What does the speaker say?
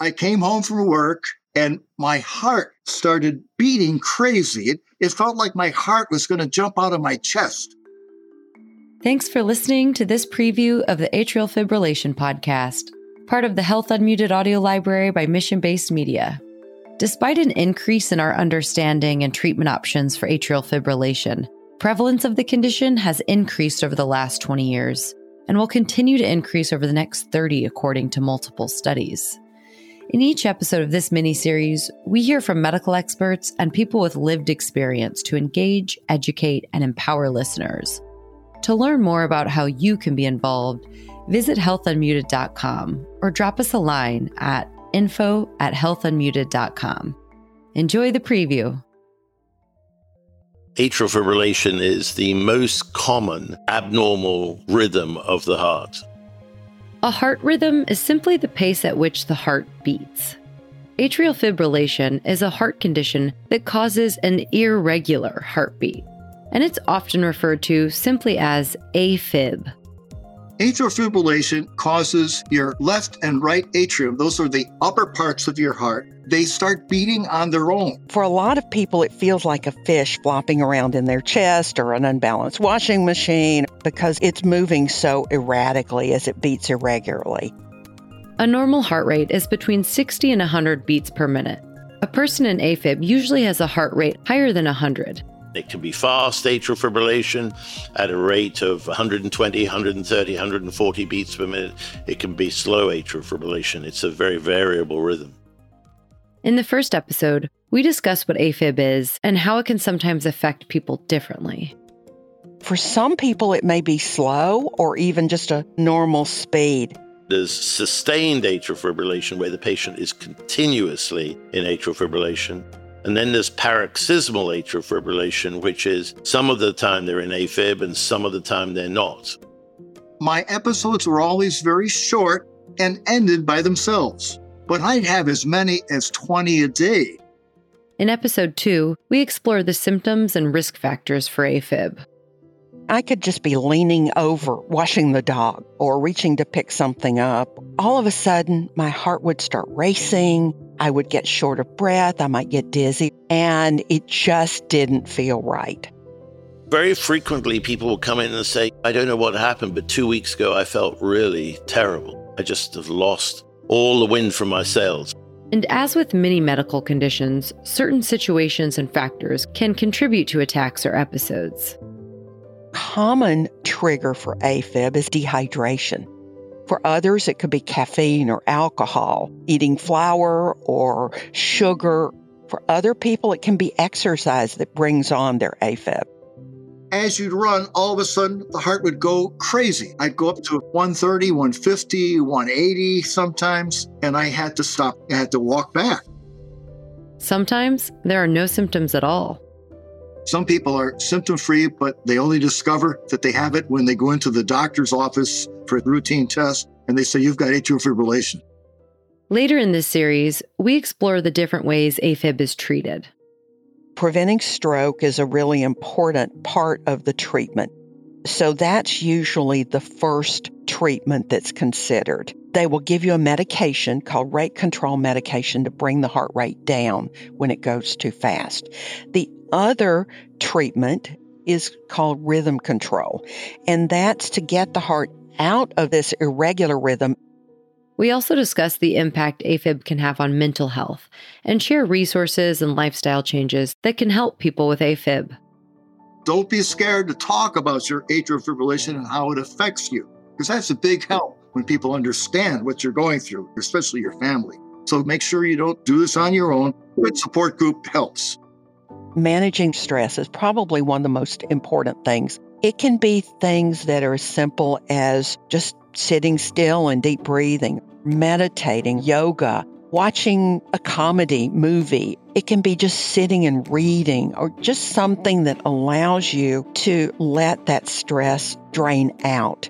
I came home from work and my heart started beating crazy. It, it felt like my heart was going to jump out of my chest. Thanks for listening to this preview of the Atrial Fibrillation Podcast, part of the Health Unmuted audio library by Mission Based Media. Despite an increase in our understanding and treatment options for atrial fibrillation, prevalence of the condition has increased over the last 20 years and will continue to increase over the next 30 according to multiple studies. In each episode of this mini series, we hear from medical experts and people with lived experience to engage, educate, and empower listeners. To learn more about how you can be involved, visit healthunmuted.com or drop us a line at info at healthunmuted.com. Enjoy the preview. Atrial fibrillation is the most common abnormal rhythm of the heart. A heart rhythm is simply the pace at which the heart beats. Atrial fibrillation is a heart condition that causes an irregular heartbeat, and it's often referred to simply as AFib. Atrial fibrillation causes your left and right atrium, those are the upper parts of your heart, they start beating on their own. For a lot of people, it feels like a fish flopping around in their chest or an unbalanced washing machine because it's moving so erratically as it beats irregularly. A normal heart rate is between 60 and 100 beats per minute. A person in AFib usually has a heart rate higher than 100. It can be fast atrial fibrillation at a rate of 120, 130, 140 beats per minute. It can be slow atrial fibrillation. It's a very variable rhythm. In the first episode, we discuss what AFib is and how it can sometimes affect people differently. For some people, it may be slow or even just a normal speed. There's sustained atrial fibrillation where the patient is continuously in atrial fibrillation. And then there's paroxysmal atrial fibrillation, which is some of the time they're in AFib and some of the time they're not. My episodes were always very short and ended by themselves but I'd have as many as 20 a day. In episode two, we explore the symptoms and risk factors for AFib. I could just be leaning over, washing the dog, or reaching to pick something up. All of a sudden, my heart would start racing. I would get short of breath. I might get dizzy, and it just didn't feel right. Very frequently, people will come in and say, I don't know what happened, but two weeks ago I felt really terrible. I just have lost all the wind from my sails. And as with many medical conditions, certain situations and factors can contribute to attacks or episodes. Common trigger for AFib is dehydration. For others, it could be caffeine or alcohol, eating flour or sugar. For other people, it can be exercise that brings on their AFib as you'd run, all of a sudden the heart would go crazy. I'd go up to 130, 150, 180 sometimes, and I had to stop. I had to walk back. Sometimes there are no symptoms at all. Some people are symptom free, but they only discover that they have it when they go into the doctor's office for a routine test and they say, You've got atrial fibrillation. Later in this series, we explore the different ways AFib is treated preventing stroke is a really important part of the treatment. So that's usually the first treatment that's considered. They will give you a medication called rate control medication to bring the heart rate down when it goes too fast. The other treatment is called rhythm control, and that's to get the heart out of this irregular rhythm we also discuss the impact AFib can have on mental health and share resources and lifestyle changes that can help people with AFib. Don't be scared to talk about your atrial fibrillation and how it affects you, because that's a big help when people understand what you're going through, especially your family. So make sure you don't do this on your own. Good support group helps. Managing stress is probably one of the most important things. It can be things that are as simple as just sitting still and deep breathing, meditating, yoga, watching a comedy movie. It can be just sitting and reading or just something that allows you to let that stress drain out.